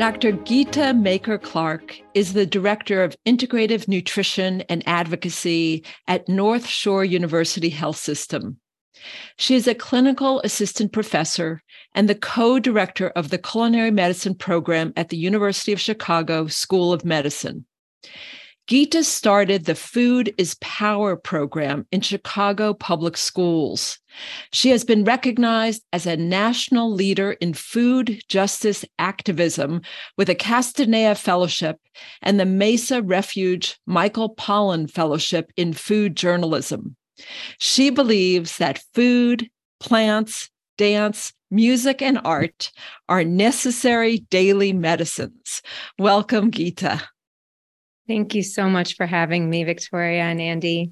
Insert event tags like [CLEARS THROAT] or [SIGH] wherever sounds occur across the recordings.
Dr. Geeta Maker Clark is the Director of Integrative Nutrition and Advocacy at North Shore University Health System. She is a clinical assistant professor and the co director of the culinary medicine program at the University of Chicago School of Medicine. Geeta started the Food is Power program in Chicago public schools. She has been recognized as a national leader in food justice activism with a Castanea Fellowship and the Mesa Refuge Michael Pollan Fellowship in Food Journalism. She believes that food, plants, dance, music, and art are necessary daily medicines. Welcome, Geeta. Thank you so much for having me, Victoria and Andy.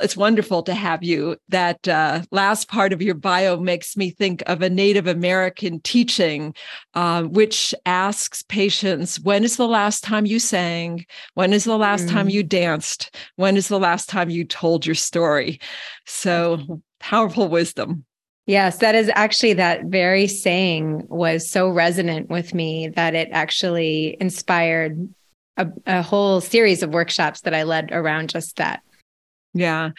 It's wonderful to have you. That uh, last part of your bio makes me think of a Native American teaching, uh, which asks patients, When is the last time you sang? When is the last mm. time you danced? When is the last time you told your story? So powerful wisdom. Yes, that is actually that very saying was so resonant with me that it actually inspired a, a whole series of workshops that I led around just that. Yeah.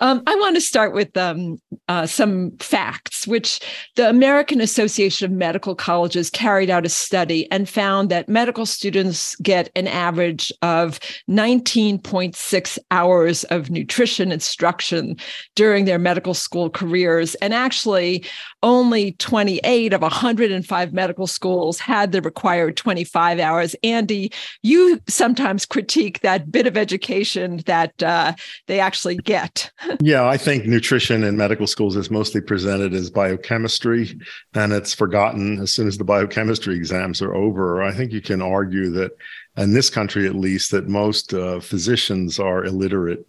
Um, I want to start with um, uh, some facts, which the American Association of Medical Colleges carried out a study and found that medical students get an average of 19.6 hours of nutrition instruction during their medical school careers. And actually, only 28 of 105 medical schools had the required 25 hours. Andy, you sometimes critique that bit of education that uh, they actually get. [LAUGHS] yeah, I think nutrition in medical schools is mostly presented as biochemistry, and it's forgotten as soon as the biochemistry exams are over. I think you can argue that in this country at least that most uh, physicians are illiterate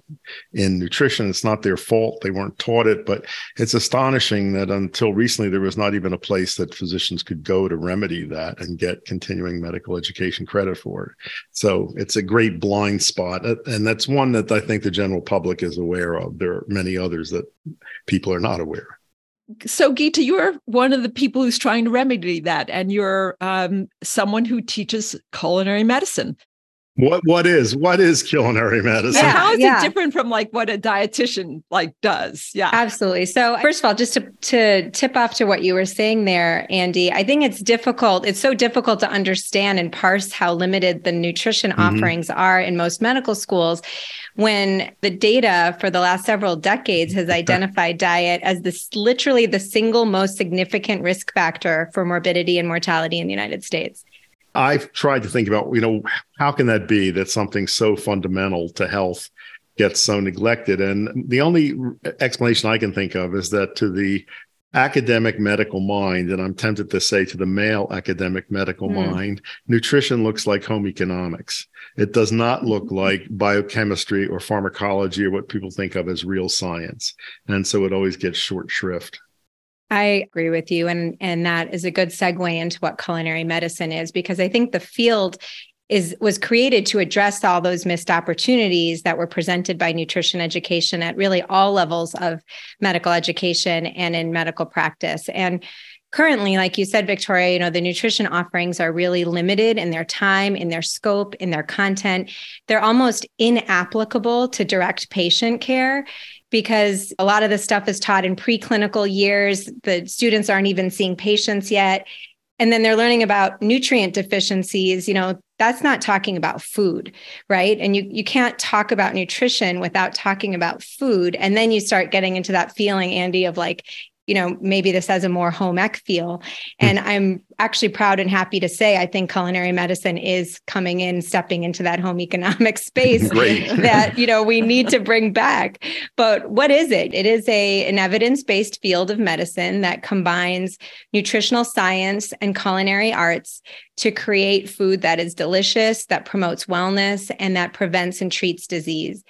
in nutrition. It's not their fault. They weren't taught it but it's astonishing that until recently there was not even a place that physicians could go to remedy that and get continuing medical education credit for it. So it's a great blind spot uh, and that's one that i think the general public is aware of. There are many others that people are not aware so Geeta, you're one of the people who's trying to remedy that, and you're um, someone who teaches culinary medicine. What what is what is culinary medicine? Yeah, how is yeah. it different from like what a dietitian like does? Yeah, absolutely. So first of all, just to to tip off to what you were saying there, Andy, I think it's difficult. It's so difficult to understand and parse how limited the nutrition mm-hmm. offerings are in most medical schools when the data for the last several decades has [LAUGHS] identified diet as this literally the single most significant risk factor for morbidity and mortality in the United States. I've tried to think about, you know, how can that be that something so fundamental to health gets so neglected? And the only explanation I can think of is that to the academic medical mind, and I'm tempted to say to the male academic medical mm. mind, nutrition looks like home economics. It does not look mm-hmm. like biochemistry or pharmacology or what people think of as real science. And so it always gets short shrift. I agree with you. And, and that is a good segue into what culinary medicine is, because I think the field is was created to address all those missed opportunities that were presented by nutrition education at really all levels of medical education and in medical practice and currently like you said victoria you know the nutrition offerings are really limited in their time in their scope in their content they're almost inapplicable to direct patient care because a lot of the stuff is taught in preclinical years. The students aren't even seeing patients yet. And then they're learning about nutrient deficiencies. You know that's not talking about food right? And you you can't talk about nutrition without talking about food. And then you start getting into that feeling andy of like you know, maybe this has a more home ec feel. Hmm. And I'm actually proud and happy to say I think culinary medicine is coming in, stepping into that home economic [LAUGHS] space that, you know, we need to bring back. But what is it? It is a an evidence-based field of medicine that combines nutritional science and culinary arts to create food that is delicious, that promotes wellness, and that prevents and treats disease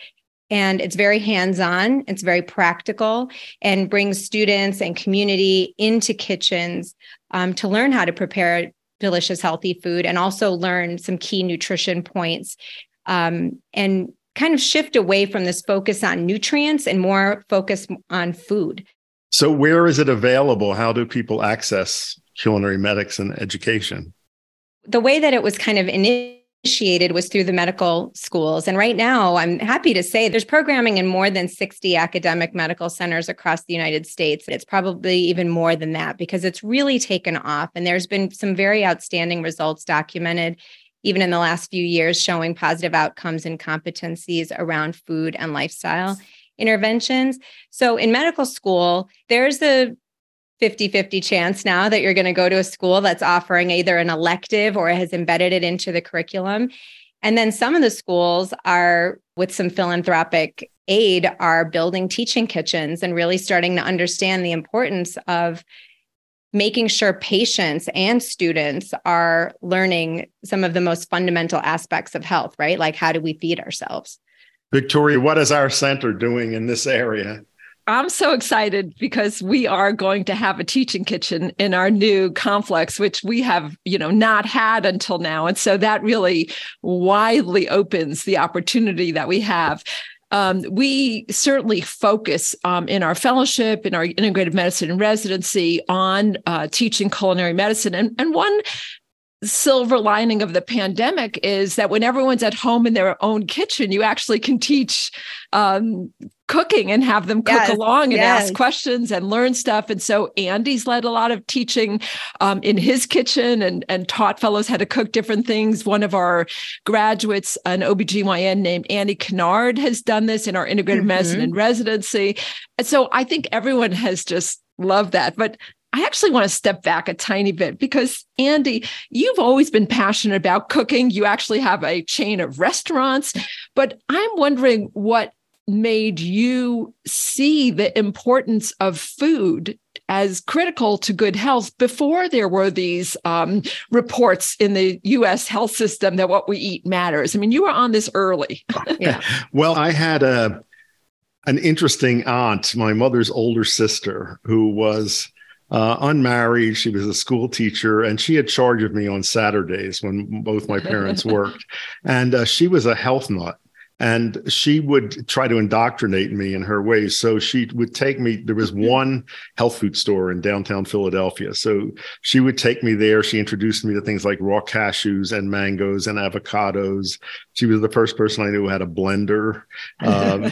and it's very hands-on it's very practical and brings students and community into kitchens um, to learn how to prepare delicious healthy food and also learn some key nutrition points um, and kind of shift away from this focus on nutrients and more focus on food. So where is it available? How do people access culinary medics and education? The way that it was kind of initiated was through the medical schools. And right now, I'm happy to say there's programming in more than 60 academic medical centers across the United States. It's probably even more than that because it's really taken off. And there's been some very outstanding results documented even in the last few years, showing positive outcomes and competencies around food and lifestyle interventions. So in medical school, there's a 50 50 chance now that you're going to go to a school that's offering either an elective or has embedded it into the curriculum. And then some of the schools are, with some philanthropic aid, are building teaching kitchens and really starting to understand the importance of making sure patients and students are learning some of the most fundamental aspects of health, right? Like, how do we feed ourselves? Victoria, what is our center doing in this area? I'm so excited because we are going to have a teaching kitchen in our new complex, which we have, you know, not had until now. And so that really widely opens the opportunity that we have. Um, we certainly focus um, in our fellowship, in our integrative medicine and residency on uh, teaching culinary medicine. And, and one silver lining of the pandemic is that when everyone's at home in their own kitchen, you actually can teach um, cooking and have them cook yes, along and yes. ask questions and learn stuff. And so Andy's led a lot of teaching um, in his kitchen and, and taught fellows how to cook different things. One of our graduates, an OBGYN named Andy Kennard, has done this in our integrated mm-hmm. medicine and residency. And so I think everyone has just loved that. But I actually want to step back a tiny bit because, Andy, you've always been passionate about cooking. You actually have a chain of restaurants, but I'm wondering what made you see the importance of food as critical to good health before there were these um, reports in the US health system that what we eat matters. I mean, you were on this early. [LAUGHS] yeah. Well, I had a an interesting aunt, my mother's older sister, who was uh, unmarried. She was a school teacher, and she had charge of me on Saturdays when both my parents [LAUGHS] worked. And uh, she was a health nut and she would try to indoctrinate me in her ways so she would take me there was mm-hmm. one health food store in downtown philadelphia so she would take me there she introduced me to things like raw cashews and mangoes and avocados she was the first person i knew who had a blender um,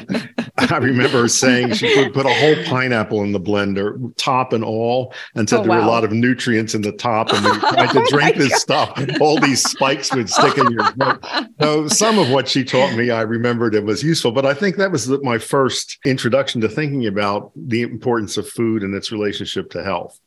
[LAUGHS] i remember her saying she would put a whole pineapple in the blender top and all and said oh, there wow. were a lot of nutrients in the top and you [LAUGHS] tried to oh drink this God. stuff all these spikes would stick in your throat so some of what she taught me i remembered it was useful. But I think that was my first introduction to thinking about the importance of food and its relationship to health.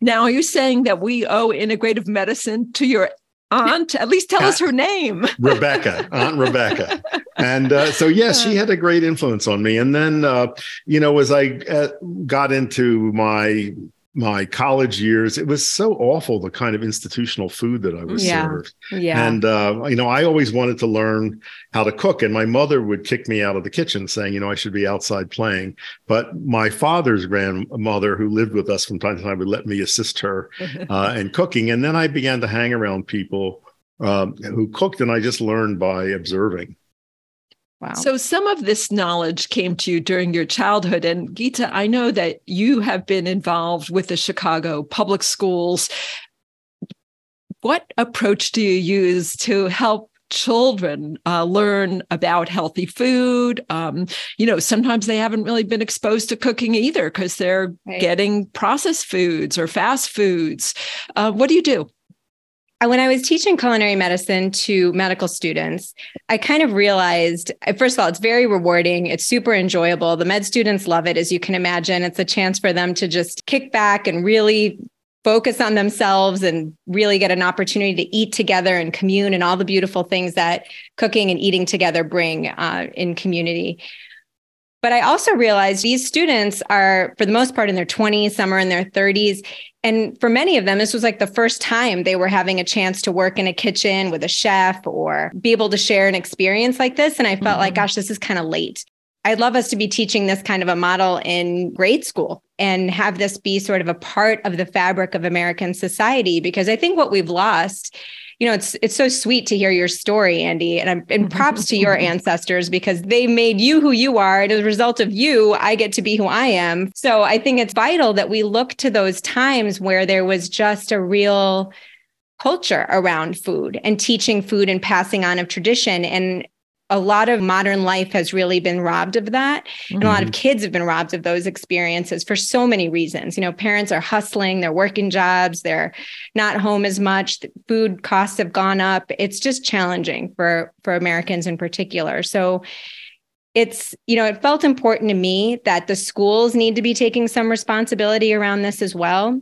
Now, are you saying that we owe integrative medicine to your aunt? At least tell us her name. [LAUGHS] Rebecca, Aunt Rebecca. And uh, so, yes, she had a great influence on me. And then, uh, you know, as I uh, got into my my college years, it was so awful the kind of institutional food that I was yeah. served. Yeah. And uh, you know, I always wanted to learn how to cook, and my mother would kick me out of the kitchen, saying, you know, I should be outside playing. But my father's grandmother, who lived with us from time to time, would let me assist her [LAUGHS] uh, in cooking, and then I began to hang around people um, who cooked, and I just learned by observing. Wow. So some of this knowledge came to you during your childhood. And Geeta, I know that you have been involved with the Chicago public schools. What approach do you use to help children uh, learn about healthy food. Um, you know, sometimes they haven't really been exposed to cooking either because they're right. getting processed foods or fast foods. Uh, what do you do? When I was teaching culinary medicine to medical students, I kind of realized, first of all, it's very rewarding. It's super enjoyable. The med students love it, as you can imagine. It's a chance for them to just kick back and really focus on themselves and really get an opportunity to eat together and commune and all the beautiful things that cooking and eating together bring uh, in community. But I also realized these students are, for the most part, in their 20s, some are in their 30s. And for many of them, this was like the first time they were having a chance to work in a kitchen with a chef or be able to share an experience like this. And I felt mm-hmm. like, gosh, this is kind of late. I'd love us to be teaching this kind of a model in grade school and have this be sort of a part of the fabric of American society. Because I think what we've lost you know, it's it's so sweet to hear your story, Andy, and I'm, and props to your [LAUGHS] ancestors because they made you who you are, and as a result of you, I get to be who I am. So I think it's vital that we look to those times where there was just a real culture around food and teaching food and passing on of tradition. And a lot of modern life has really been robbed of that. Mm-hmm. And a lot of mm-hmm. kids have been robbed of those experiences for so many reasons. You know, parents are hustling, they're working jobs, they're not home as much, food costs have gone up. It's just challenging for for Americans in particular. So it's, you know, it felt important to me that the schools need to be taking some responsibility around this as well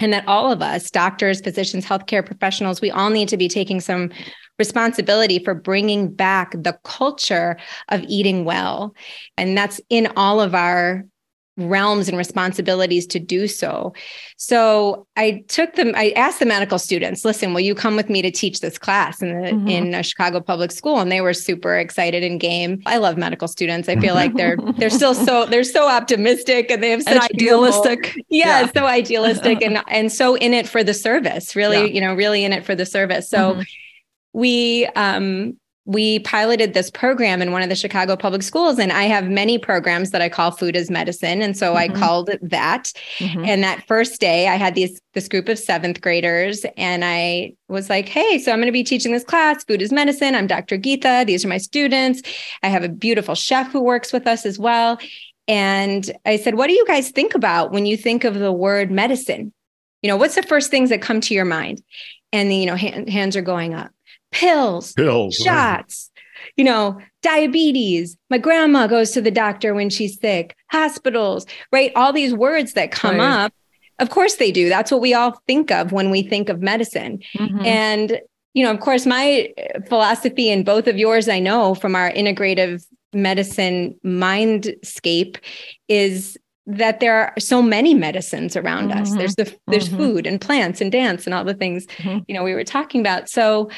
and that all of us doctors physicians healthcare professionals we all need to be taking some responsibility for bringing back the culture of eating well and that's in all of our realms and responsibilities to do so. So I took them, I asked the medical students, listen, will you come with me to teach this class in the, mm-hmm. in a Chicago public school? And they were super excited and game. I love medical students. I feel like they're [LAUGHS] they're still so they're so optimistic and they have such and idealistic. Yeah, yeah, so idealistic and and so in it for the service, really, yeah. you know, really in it for the service. So mm-hmm. We um we piloted this program in one of the Chicago public schools, and I have many programs that I call food as medicine. And so mm-hmm. I called it that. Mm-hmm. And that first day, I had these this group of seventh graders, and I was like, hey, so I'm going to be teaching this class, food as medicine. I'm Dr. Geeta. These are my students. I have a beautiful chef who works with us as well. And I said, what do you guys think about when you think of the word medicine? You know, what's the first things that come to your mind? And the, you know, hand, hands are going up pills, pills, shots, you know, diabetes. My grandma goes to the doctor when she's sick, hospitals, right? All these words that come right. up. Of course they do. That's what we all think of when we think of medicine. Mm-hmm. And, you know, of course, my philosophy and both of yours, I know from our integrative medicine mindscape is that there are so many medicines around mm-hmm. us there's the there's mm-hmm. food and plants and dance and all the things mm-hmm. you know we were talking about so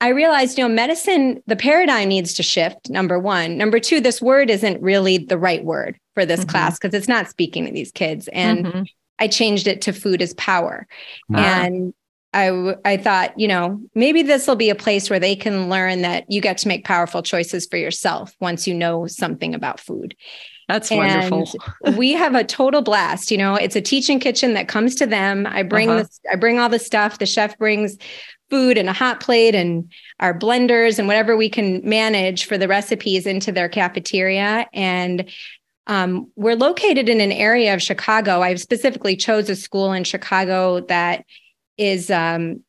I realized, you know, medicine, the paradigm needs to shift. Number one. Number two, this word isn't really the right word for this mm-hmm. class because it's not speaking to these kids. And mm-hmm. I changed it to food is power. Wow. And I, I thought, you know, maybe this will be a place where they can learn that you get to make powerful choices for yourself once you know something about food. That's and wonderful. [LAUGHS] we have a total blast. You know, it's a teaching kitchen that comes to them. I bring uh-huh. this, I bring all the stuff. The chef brings food and a hot plate and our blenders and whatever we can manage for the recipes into their cafeteria. And um, we're located in an area of Chicago. I specifically chose a school in Chicago that is um,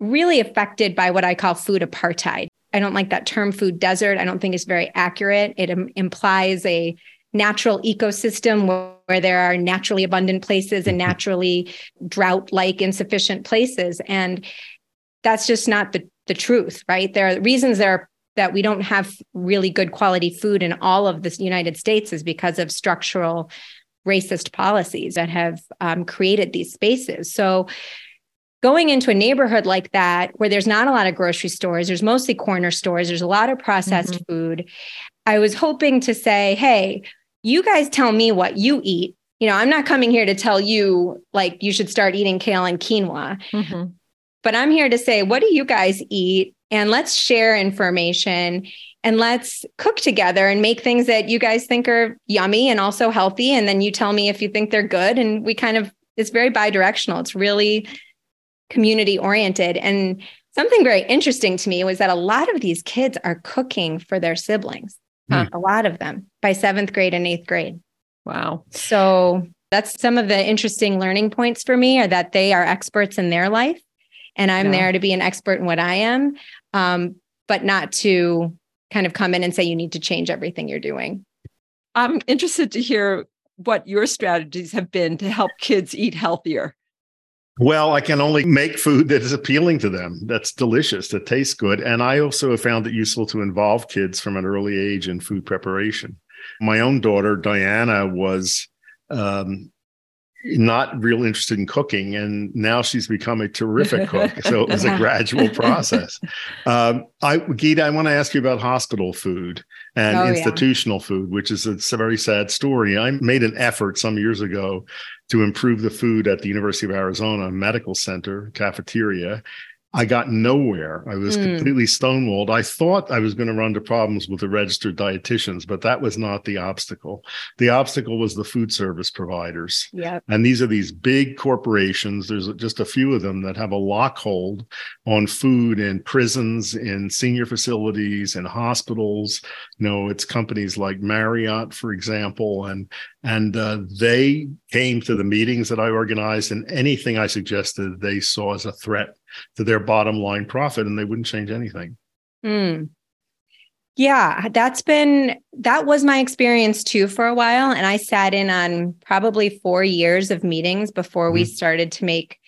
really affected by what I call food apartheid. I don't like that term food desert. I don't think it's very accurate. It Im- implies a natural ecosystem where, where there are naturally abundant places and naturally drought like insufficient places. And that's just not the, the truth, right? There are reasons there that we don't have really good quality food in all of the United States is because of structural racist policies that have um, created these spaces. So going into a neighborhood like that where there's not a lot of grocery stores there's mostly corner stores there's a lot of processed mm-hmm. food i was hoping to say hey you guys tell me what you eat you know i'm not coming here to tell you like you should start eating kale and quinoa mm-hmm. But I'm here to say, what do you guys eat? And let's share information and let's cook together and make things that you guys think are yummy and also healthy. And then you tell me if you think they're good. And we kind of, it's very bi directional. It's really community oriented. And something very interesting to me was that a lot of these kids are cooking for their siblings, mm. a lot of them by seventh grade and eighth grade. Wow. So that's some of the interesting learning points for me are that they are experts in their life and I'm yeah. there to be an expert in what I am, um, but not to kind of come in and say you need to change everything you're doing. I'm interested to hear what your strategies have been to help kids eat healthier. Well, I can only make food that is appealing to them, that's delicious, that tastes good. And I also have found it useful to involve kids from an early age in food preparation. My own daughter, Diana, was um, not real interested in cooking and now she's become a terrific cook. [LAUGHS] So it was a gradual [LAUGHS] process. Um, i geeta i want to ask you about hospital food and oh, institutional yeah. food which is a very sad story. I made an effort some years ago to improve the food at the university of arizona medical center cafeteria I got nowhere. I was mm. completely stonewalled. I thought I was going to run into problems with the registered dietitians, but that was not the obstacle. The obstacle was the food service providers. Yep. And these are these big corporations. There's just a few of them that have a lockhold on food in prisons, in senior facilities, in hospitals. You know, it's companies like Marriott, for example, and and uh, they came to the meetings that I organized, and anything I suggested they saw as a threat to their bottom line profit, and they wouldn't change anything. Mm. Yeah, that's been that was my experience too for a while. And I sat in on probably four years of meetings before mm-hmm. we started to make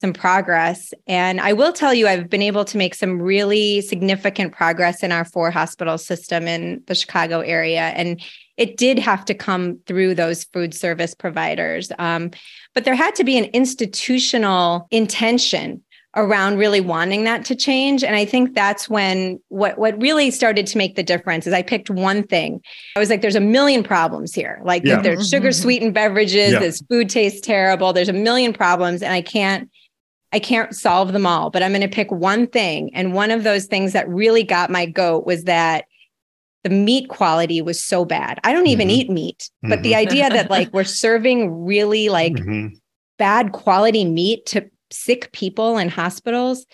some progress. And I will tell you, I've been able to make some really significant progress in our four hospital system in the Chicago area. And it did have to come through those food service providers. Um, but there had to be an institutional intention around really wanting that to change and i think that's when what what really started to make the difference is i picked one thing i was like there's a million problems here like yeah. there's sugar sweetened beverages yeah. this food tastes terrible there's a million problems and i can't i can't solve them all but i'm going to pick one thing and one of those things that really got my goat was that the meat quality was so bad. I don't even mm-hmm. eat meat, but mm-hmm. the idea that like we're [LAUGHS] serving really like mm-hmm. bad quality meat to sick people in hospitals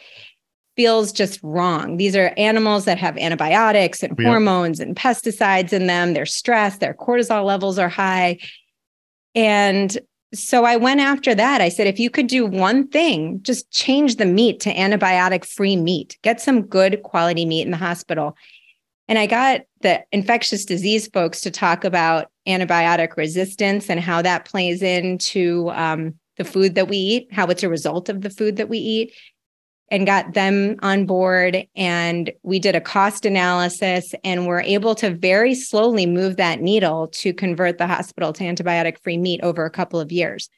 feels just wrong. These are animals that have antibiotics and hormones and pesticides in them. They're stressed, their cortisol levels are high. And so I went after that. I said, if you could do one thing, just change the meat to antibiotic free meat, get some good quality meat in the hospital. And I got the infectious disease folks to talk about antibiotic resistance and how that plays into um, the food that we eat, how it's a result of the food that we eat, and got them on board. And we did a cost analysis and we're able to very slowly move that needle to convert the hospital to antibiotic free meat over a couple of years.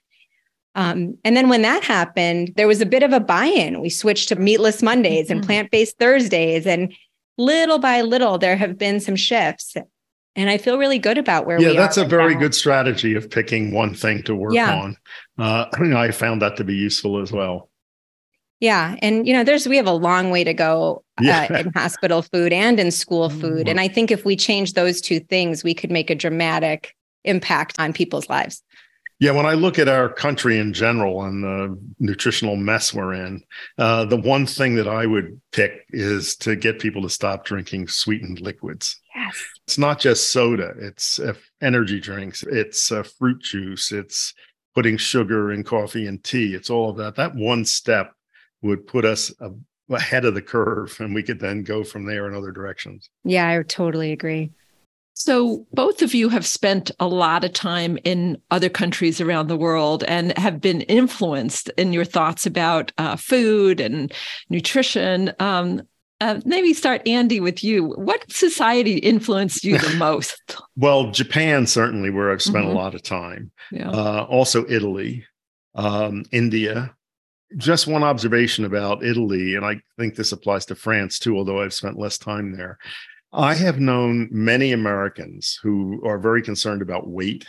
Um, and then when that happened, there was a bit of a buy in. We switched to meatless Mondays and mm-hmm. plant based Thursdays. And little by little, there have been some shifts. And I feel really good about where yeah, we are. Yeah, that's a right very now. good strategy of picking one thing to work yeah. on. Uh, I found that to be useful as well. Yeah. And, you know, there's, we have a long way to go uh, in hospital food and in school [LAUGHS] food. And I think if we change those two things, we could make a dramatic impact on people's lives. Yeah, when I look at our country in general and the nutritional mess we're in, uh, the one thing that I would pick is to get people to stop drinking sweetened liquids. Yes. It's not just soda, it's uh, energy drinks, it's uh, fruit juice, it's putting sugar in coffee and tea, it's all of that. That one step would put us ahead of the curve and we could then go from there in other directions. Yeah, I totally agree. So, both of you have spent a lot of time in other countries around the world and have been influenced in your thoughts about uh, food and nutrition. Um, uh, maybe start, Andy, with you. What society influenced you the [LAUGHS] most? well, Japan, certainly, where I've spent mm-hmm. a lot of time. Yeah. Uh, also, Italy, um, India. Just one observation about Italy, and I think this applies to France too, although I've spent less time there. I have known many Americans who are very concerned about weight,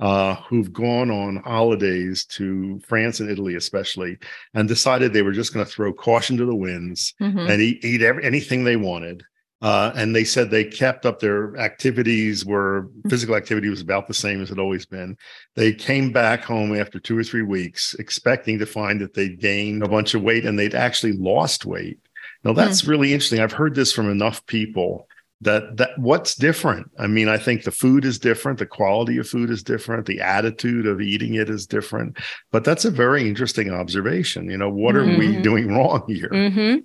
uh, who've gone on holidays to France and Italy, especially, and decided they were just going to throw caution to the winds mm-hmm. and eat, eat every, anything they wanted. Uh, and they said they kept up their activities where mm. physical activity was about the same as it always been. They came back home after two or three weeks expecting to find that they'd gained a bunch of weight and they'd actually lost weight. Now that's mm. really interesting. I've heard this from enough people that that what's different i mean i think the food is different the quality of food is different the attitude of eating it is different but that's a very interesting observation you know what mm-hmm. are we mm-hmm. doing [LAUGHS] wrong here mm-hmm.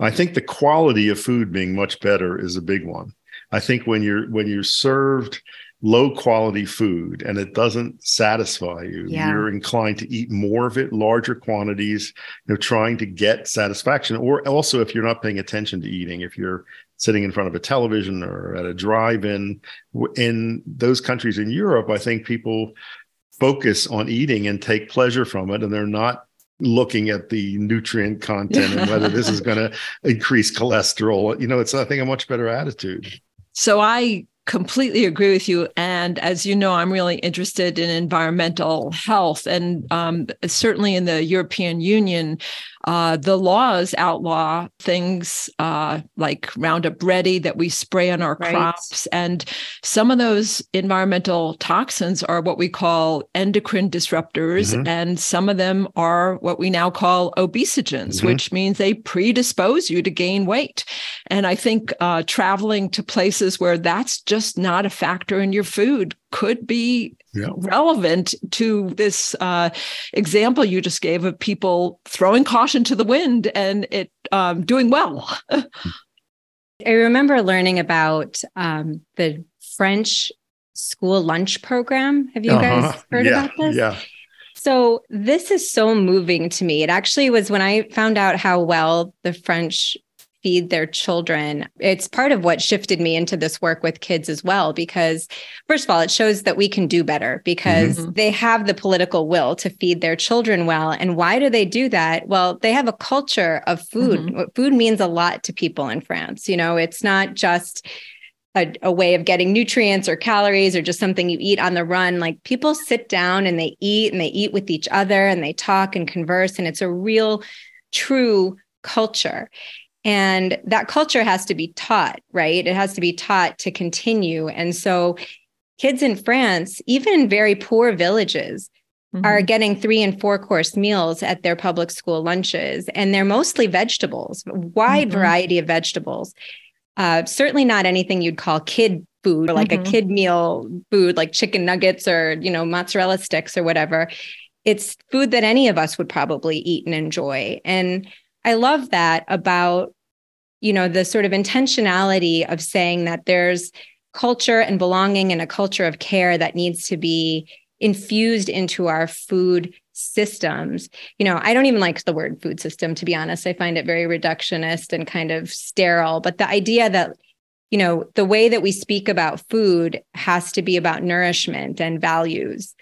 i think the quality of food being much better is a big one i think when you're when you're served low quality food and it doesn't satisfy you yeah. you're inclined to eat more of it larger quantities you know trying to get satisfaction or also if you're not paying attention to eating if you're sitting in front of a television or at a drive-in. In those countries in Europe, I think people focus on eating and take pleasure from it, and they're not looking at the nutrient content and whether this is going [LAUGHS] to increase cholesterol. You know, it's I think a much better attitude. So I completely agree with you. And as you know, I'm really interested in environmental health. And um, certainly in the European Union, uh, the laws outlaw things uh, like Roundup Ready that we spray on our right. crops. And some of those environmental toxins are what we call endocrine disruptors. Mm-hmm. And some of them are what we now call obesogens, mm-hmm. which means they predispose you to gain weight. And I think uh, traveling to places where that's just not a factor in your food could be yeah. relevant to this uh, example you just gave of people throwing caution to the wind and it um, doing well. [LAUGHS] I remember learning about um, the French school lunch program. Have you uh-huh. guys heard yeah. about this? Yeah. So this is so moving to me. It actually was when I found out how well the French feed their children. It's part of what shifted me into this work with kids as well, because first of all, it shows that we can do better because mm-hmm. they have the political will to feed their children well. And why do they do that? Well, they have a culture of food. Mm-hmm. Food means a lot to people in France. You know, it's not just a, a, way of getting nutrients or calories or just something you eat on the run. Like people sit down and they eat and they eat with each other and they talk and converse. And it's a real, true culture. And that culture has to be taught, right? It has to be taught to continue. And so kids in France, even in very poor villages, mm-hmm. are getting three and four course meals at their public school lunches. And they're mostly vegetables, wide mm-hmm. variety of vegetables. Uh, certainly not anything you'd call kid food or like mm-hmm. a kid meal food like chicken nuggets or you know mozzarella sticks or whatever it's food that any of us would probably eat and enjoy and I love that about, you know, the sort of intentionality of saying that there's culture and belonging and a culture of care that needs to be infused into our food systems. You know, I don't even like the word food system, to be honest. I find it very reductionist and kind of sterile. But the idea that, you know, the way that we speak about food has to be about nourishment and values.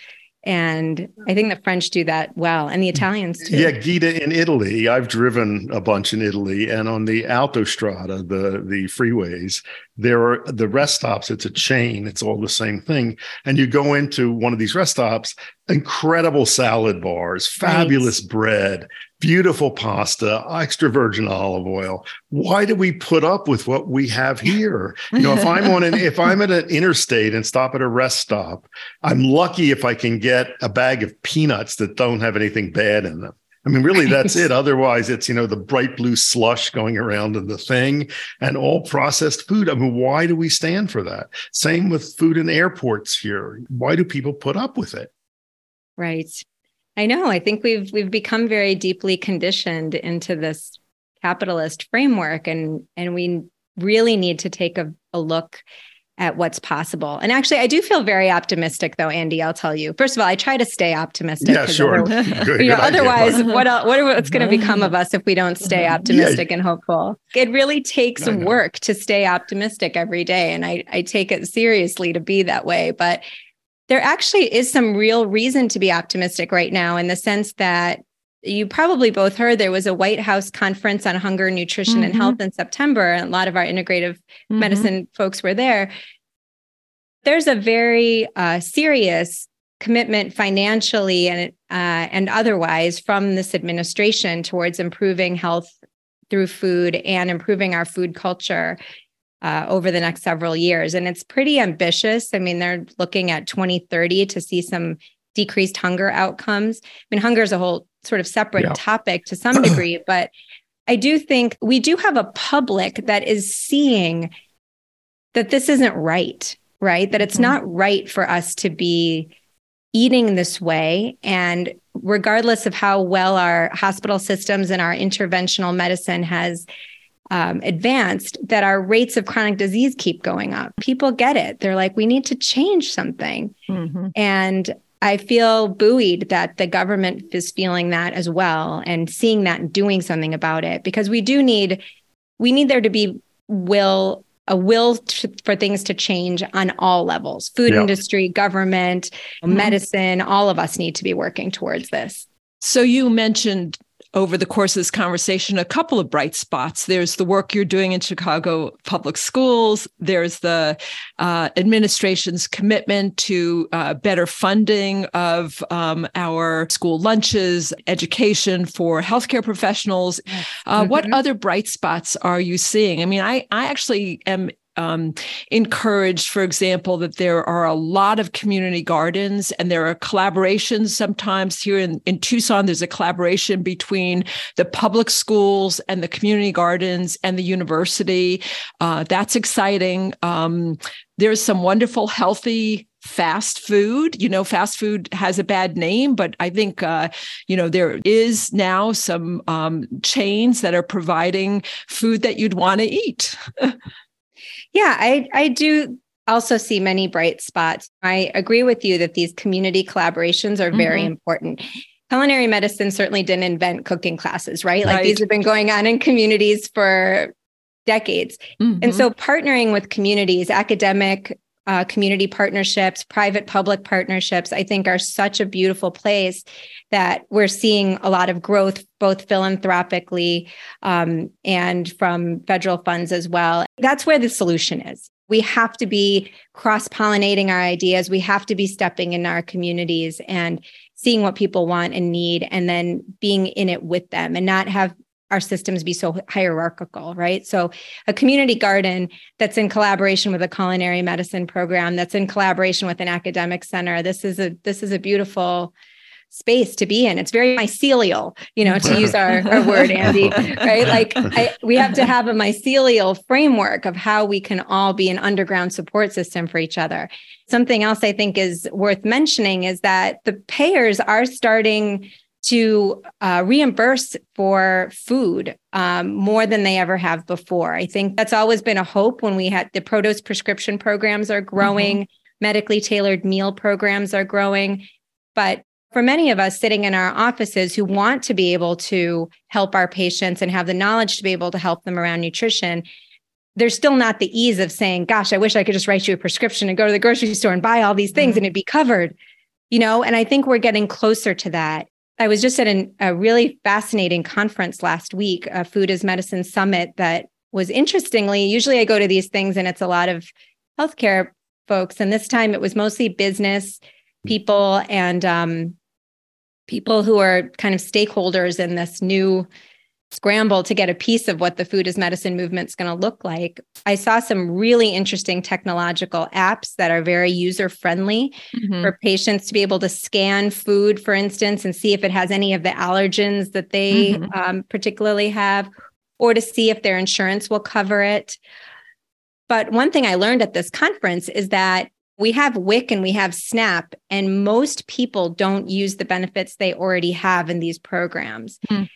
And I think the French do that well, and the mm. Italians too. Yeah, Geeta, in Italy, I've driven a bunch in Italy, and on the Autostrada, the the freeways, there are the rest stops. It's a chain. It's all the same thing. And you go into one of these rest stops, incredible salad bars, fabulous right. bread, beautiful pasta, extra virgin olive oil. Why do we put up with what we have here? You know, if I'm on an if I'm at an interstate and stop at a rest stop, I'm lucky if I can get a bag of peanuts that don't have anything bad in them. I mean, really, that's it. Otherwise, it's, you know, the bright blue slush going around in the thing and all processed food. I mean, why do we stand for that? Same with food in airports here. Why do people put up with it? Right. I know. I think we've we've become very deeply conditioned into this capitalist framework and and we really need to take a, a look at what's possible. And actually, I do feel very optimistic, though, Andy. I'll tell you. First of all, I try to stay optimistic. Yeah, sure. Good, know, [LAUGHS] otherwise, [LAUGHS] what else, what what's going to become of us if we don't stay optimistic yeah. and hopeful? It really takes work to stay optimistic every day, and I I take it seriously to be that way. But there actually is some real reason to be optimistic right now in the sense that you probably both heard there was a White House conference on hunger, nutrition, mm-hmm. and health in September. And a lot of our integrative mm-hmm. medicine folks were there. There's a very uh, serious commitment financially and uh, and otherwise from this administration towards improving health through food and improving our food culture uh, over the next several years. And it's pretty ambitious. I mean, they're looking at 2030 to see some decreased hunger outcomes. I mean, hunger is a whole sort of separate yeah. topic to [CLEARS THROAT] some degree, but I do think we do have a public that is seeing that this isn't right, right? That it's mm-hmm. not right for us to be eating this way. And regardless of how well our hospital systems and our interventional medicine has um, advanced that our rates of chronic disease keep going up. People get it. They're like, we need to change something. Mm-hmm. And I feel buoyed that the government is feeling that as well and seeing that and doing something about it because we do need we need there to be will a will to, for things to change on all levels food yeah. industry government mm-hmm. medicine all of us need to be working towards this so you mentioned over the course of this conversation a couple of bright spots. There's the work you're doing in Chicago public schools. There's the uh, administration's commitment to uh, better funding of um, our school lunches, education for healthcare professionals. Uh, mm-hmm. What other bright spots are you seeing? I mean, I I actually am um, encouraged, for example, that there are a lot of community gardens and there are collaborations sometimes here in, in Tucson. There's a collaboration between the public schools and the community gardens and the university. Uh, that's exciting. Um, there's some wonderful, healthy fast food. You know, fast food has a bad name, but I think, uh, you know, there is now some um, chains that are providing food that you'd want to eat. [LAUGHS] Yeah, I, I do also see many bright spots. I agree with you that these community collaborations are very mm-hmm. important. Culinary medicine certainly didn't invent cooking classes, right? Like right. these have been going on in communities for decades. Mm-hmm. And so partnering with communities, academic, uh, community partnerships, private public partnerships, I think are such a beautiful place that we're seeing a lot of growth, both philanthropically um, and from federal funds as well. That's where the solution is. We have to be cross pollinating our ideas. We have to be stepping in our communities and seeing what people want and need, and then being in it with them and not have our systems be so hierarchical, right? So, a community garden that's in collaboration with a culinary medicine program, that's in collaboration with an academic center. This is a this is a beautiful space to be in. It's very mycelial, you know, to use our, our word, Andy, [LAUGHS] right? Like I, we have to have a mycelial framework of how we can all be an underground support system for each other. Something else I think is worth mentioning is that the payers are starting to uh, reimburse for food um, more than they ever have before. I think that's always been a hope when we had the produce prescription programs are growing, mm-hmm. medically tailored meal programs are growing. But for many of us sitting in our offices who want to be able to help our patients and have the knowledge to be able to help them around nutrition, there's still not the ease of saying, gosh, I wish I could just write you a prescription and go to the grocery store and buy all these things mm-hmm. and it'd be covered, you know? And I think we're getting closer to that. I was just at an, a really fascinating conference last week, a Food as Medicine Summit that was interestingly, usually I go to these things and it's a lot of healthcare folks. And this time it was mostly business people and um, people who are kind of stakeholders in this new scramble to get a piece of what the food as medicine movement is going to look like. I saw some really interesting technological apps that are very user friendly mm-hmm. for patients to be able to scan food, for instance, and see if it has any of the allergens that they mm-hmm. um, particularly have, or to see if their insurance will cover it. But one thing I learned at this conference is that we have WIC and we have SNAP, and most people don't use the benefits they already have in these programs. Mm.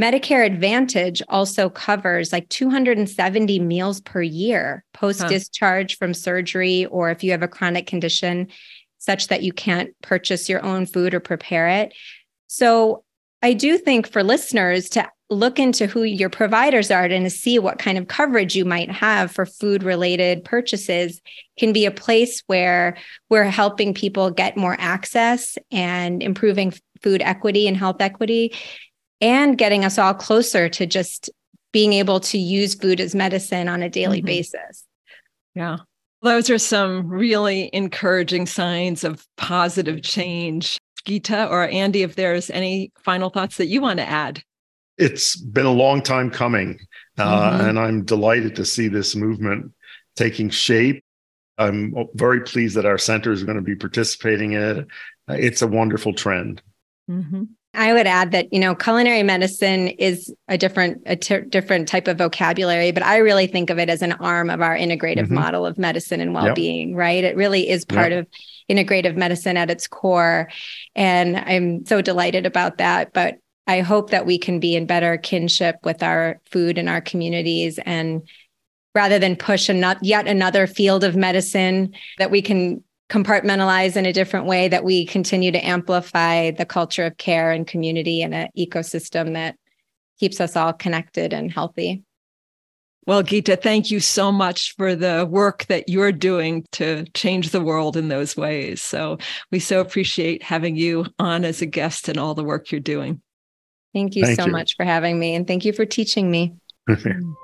Medicare Advantage also covers like 270 meals per year post discharge huh. from surgery, or if you have a chronic condition such that you can't purchase your own food or prepare it. So I do think for listeners to look into who your providers are and to see what kind of coverage you might have for food related purchases can be a place where we're helping people get more access and improving food equity and health equity and getting us all closer to just being able to use food as medicine on a daily mm-hmm. basis. Yeah. Those are some really encouraging signs of positive change. Geeta or Andy, if there's any final thoughts that you want to add it's been a long time coming, uh, mm-hmm. and I'm delighted to see this movement taking shape. I'm very pleased that our center is going to be participating in it. It's a wonderful trend. Mm-hmm. I would add that you know culinary medicine is a different a t- different type of vocabulary, but I really think of it as an arm of our integrative mm-hmm. model of medicine and well-being. Yep. Right? It really is part yep. of integrative medicine at its core, and I'm so delighted about that. But I hope that we can be in better kinship with our food and our communities and rather than push a yet another field of medicine that we can compartmentalize in a different way that we continue to amplify the culture of care and community and an ecosystem that keeps us all connected and healthy. Well, Geeta, thank you so much for the work that you're doing to change the world in those ways. So we so appreciate having you on as a guest and all the work you're doing. Thank you thank so you. much for having me. And thank you for teaching me. [LAUGHS]